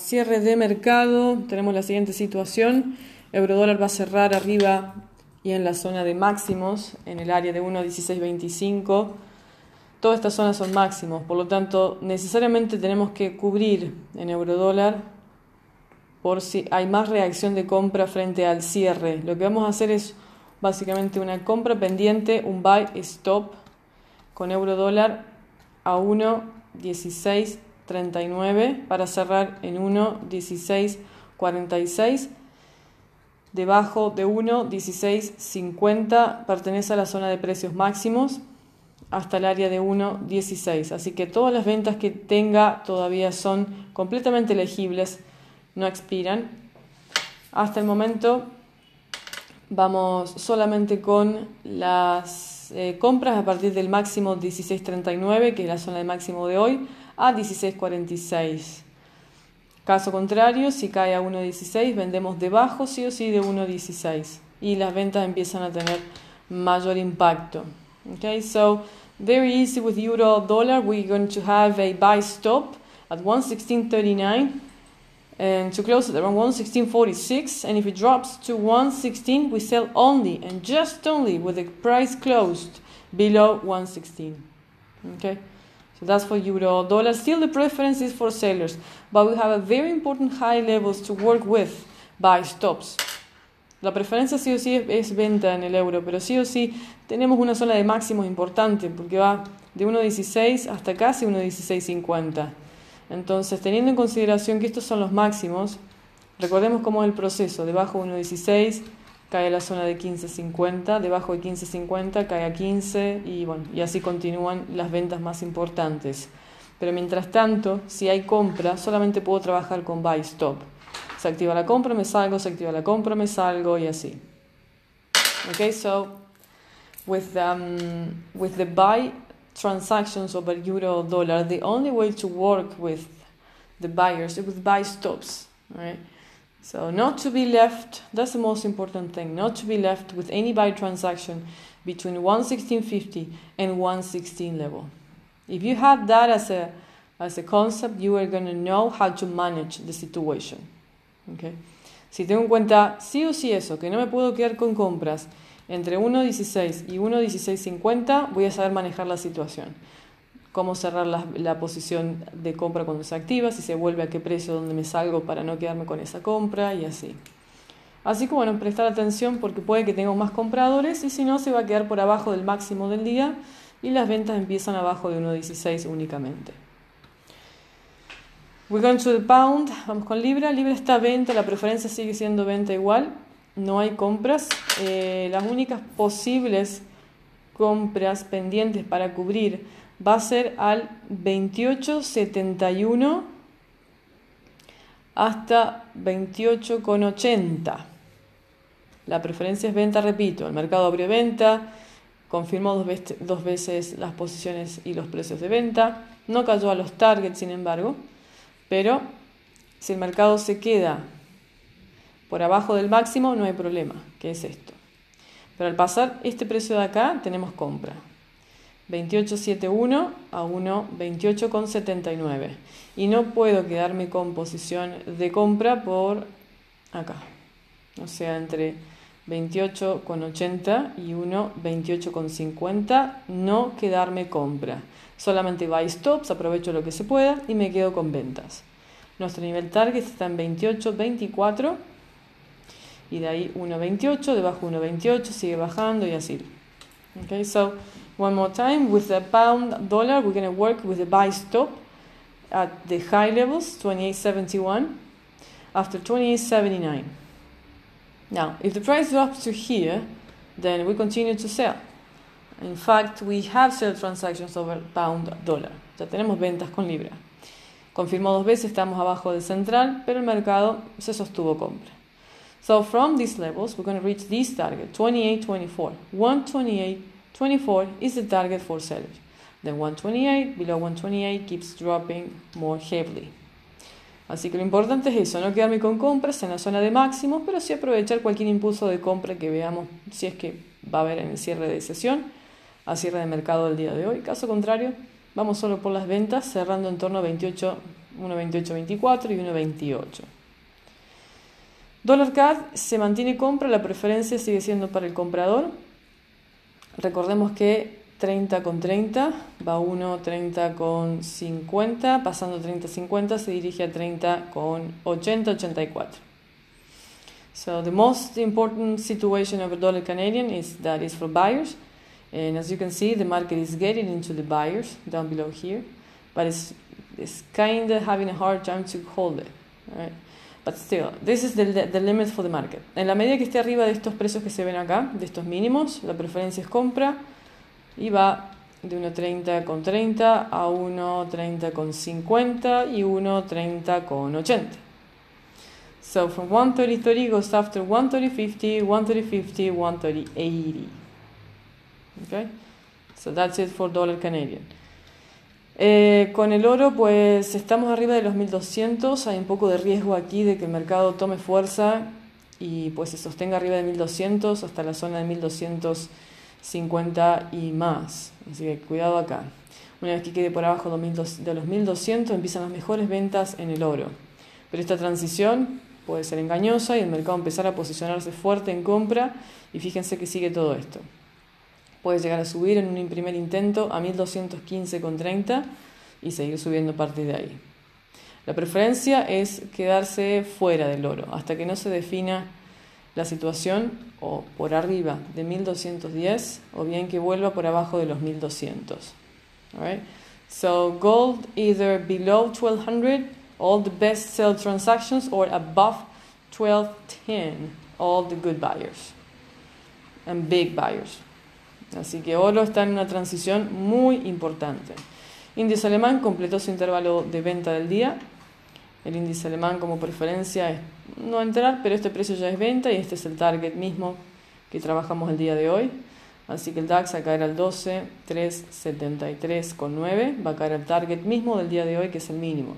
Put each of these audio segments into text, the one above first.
Cierre de mercado, tenemos la siguiente situación. Eurodólar va a cerrar arriba y en la zona de máximos, en el área de 1.1625. Todas estas zonas son máximos, por lo tanto, necesariamente tenemos que cubrir en eurodólar por si hay más reacción de compra frente al cierre. Lo que vamos a hacer es básicamente una compra pendiente, un buy stop con eurodólar a 1.16 39 para cerrar en 1, 16, 46. Debajo de 1, 16, 50 pertenece a la zona de precios máximos hasta el área de 1, 16. Así que todas las ventas que tenga todavía son completamente elegibles, no expiran. Hasta el momento vamos solamente con las eh, compras a partir del máximo 16.39, que es la zona de máximo de hoy, a 16.46. Caso contrario, si cae a 1.16, vendemos debajo sí o sí de 1.16 y las ventas empiezan a tener mayor impacto. Okay, so very easy with euro dollar. We're going to have a buy stop at 116.39 and to close at around 116.46. And if it drops to 116, we sell only and just only with the price closed below 116. Okay. So that's for euro dollar. Still, the preference is for sellers, but we have a very important high levels to work with by stops. La preferencia sí o sí es, venta en el euro, pero sí o sí tenemos una zona de máximos importante porque va de 1.16 hasta casi 1.1650. Entonces, teniendo en consideración que estos son los máximos, recordemos cómo es el proceso. Debajo 1.16 cae la zona de 15.50, debajo de 15.50 cae a 15 y, bueno, y así continúan las ventas más importantes. Pero mientras tanto, si hay compra, solamente puedo trabajar con buy stop. Se activa la compra, me salgo, se activa la compra, me salgo y así. Okay, so with um, with the buy transactions over euro dollar, the only way to work with the buyers is with buy stops, right? So, not to be left, that's the most important thing, not to be left with any buy transaction between 116.50 and 116 level. If you have that as a, as a concept, you are going to know how to manage the situation. Okay? Si tengo en cuenta sí o sí eso, que no me puedo quedar con compras entre 1.16 y 1.1650, voy a saber manejar la situación cómo cerrar la, posición de compra cuando se activa, si se vuelve a qué precio donde me salgo para no quedarme con esa compra y así. Así que bueno, prestar atención porque puede que tenga más compradores y si no se va a quedar por abajo del máximo del día y las ventas empiezan abajo de 1.16 únicamente. We're going to the pound, vamos con Libra. Libra está venta, la preferencia sigue siendo venta igual, no hay compras. Eh, las únicas posibles compras pendientes para cubrir va a ser al 28,71 hasta 28,80. La preferencia es venta, repito, el mercado abrió venta, confirmó dos, veces, las posiciones y los precios de venta, no cayó a los targets, sin embargo, pero si el mercado se queda por abajo del máximo, no hay problema, que es esto. Pero al pasar este precio de acá, tenemos compra. 28.71 a 1.28.79 y no puedo quedarme con posición de compra por acá, o sea, entre 28.80 y 1.28.50, no quedarme compra. Solamente buy stops, aprovecho lo que se pueda y me quedo con ventas. Nuestro nivel target está en 28.24 y de ahí 1.28, debajo 1.28, sigue bajando y así. Okay, so One more time, with the pound dollar, we're going to work with the buy stop at the high levels, 28.71, after 28.79. Now, if the price drops to here, then we continue to sell. In fact, we have sell transactions over pound dollar. Ya tenemos ventas con libra. Confirmó dos veces, estamos abajo del central, pero el mercado se sostuvo compra. So from these levels, we're going to reach this target, 28.24, 128. 24 is the target for sellers. Then 128, below 128 keeps dropping more heavily. Así que lo importante es eso, no quedarme con compras en la zona de máximo, pero sí aprovechar cualquier impulso de compra que veamos si es que va a haber en el cierre de sesión, a cierre de mercado del día de hoy. Caso contrario, vamos solo por las ventas, cerrando en torno a 28, 1.2824 y 1.28. Dólar CAD se mantiene compra, la preferencia sigue siendo para el comprador. Recordemos que 30 con 30 va 1, 30 con 50, pasando 30 50 se dirige a 30 con 80, 84. So the most important situation of a dollar Canadian is that is for buyers. And as you can see, the market is getting into the buyers down below here, but it's, it's kind of having a hard time to hold it. But still, this is the, the limit for the market. En la medida que esté arriba de estos precios que se ven acá, de estos mínimos, la preferencia es compra y va de 1.30 con 30 a 1.30 con 50 y 1.30 con 80. So from 130.30 goes after 130.50, 130.50, 130.80. Okay? So that's it for dollar Canadian. Eh, con el oro, pues estamos arriba de los 1200. Hay un poco de riesgo aquí de que el mercado tome fuerza y pues se sostenga arriba de 1200 hasta la zona de 1250 y más. Así que cuidado acá. Una vez que quede por abajo de los 1200 empiezan las mejores ventas en el oro. Pero esta transición puede ser engañosa y el mercado empezar a posicionarse fuerte en compra y fíjense que sigue todo esto. Puede llegar a subir en un primer intento a 1215,30 y seguir subiendo a partir de ahí. La preferencia es quedarse fuera del oro hasta que no se defina la situación o por arriba de 1210 o bien que vuelva por abajo de los 1200. Right? So gold either below 1200 all the best sell transactions or above 1210 all the good buyers and big buyers. Así que oro está en una transición muy importante. Índice alemán completó su intervalo de venta del día. El índice alemán como preferencia es no entrar, pero este precio ya es venta y este es el target mismo que trabajamos el día de hoy. Así que el DAX a caer al 12, 373,9, va a caer al target mismo del día de hoy que es el mínimo.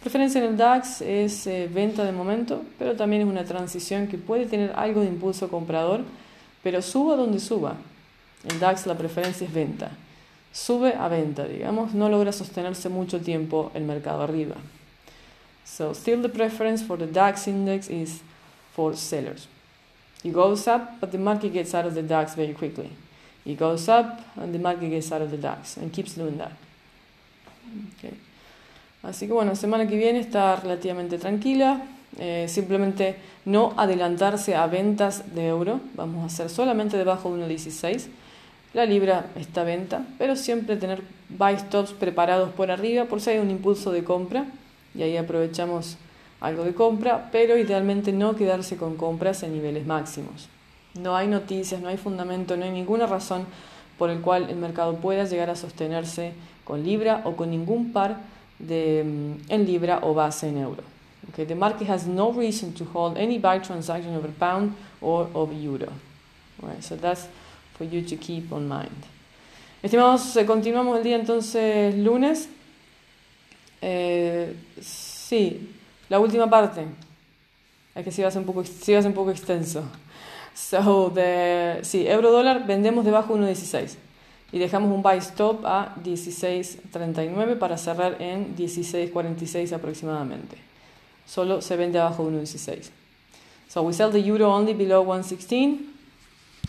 Preferencia en el DAX es eh, venta de momento, pero también es una transición que puede tener algo de impulso comprador, pero suba donde suba. El DAX la preferencia es venta. Sube a venta, digamos, no logra sostenerse mucho tiempo el mercado arriba. So still the preference for the DAX index is for sellers. It goes up, but the market gets out of the DAX very quickly. It goes up and the market gets out of the DAX and keeps doing that. Okay. Así que bueno, semana que viene está relativamente tranquila. Eh, simplemente no adelantarse a ventas de euro. Vamos a hacer solamente debajo de 1.16. La libra está venta, pero siempre tener buy stops preparados por arriba por si hay un impulso de compra. Y ahí aprovechamos algo de compra, pero idealmente no quedarse con compras en niveles máximos. No hay noticias, no hay fundamento, no hay ninguna razón por el cual el mercado pueda llegar a sostenerse con libra o con ningún par de, mm, en libra o base en euro. Okay, the market has no reason to hold any buy transaction over pound or over euro. Right, so that's for you to keep on mind. Estimados, eh, continuamos el día entonces lunes. Eh, sí, la última parte. Es que sí va a ser un poco extenso. So, the, sí, euro dólar vendemos debajo de 1.16 y dejamos un buy stop a 16.39 para cerrar en 16.46 aproximadamente. Solo se vende abajo de 1.16. So we sell the euro only below 1.16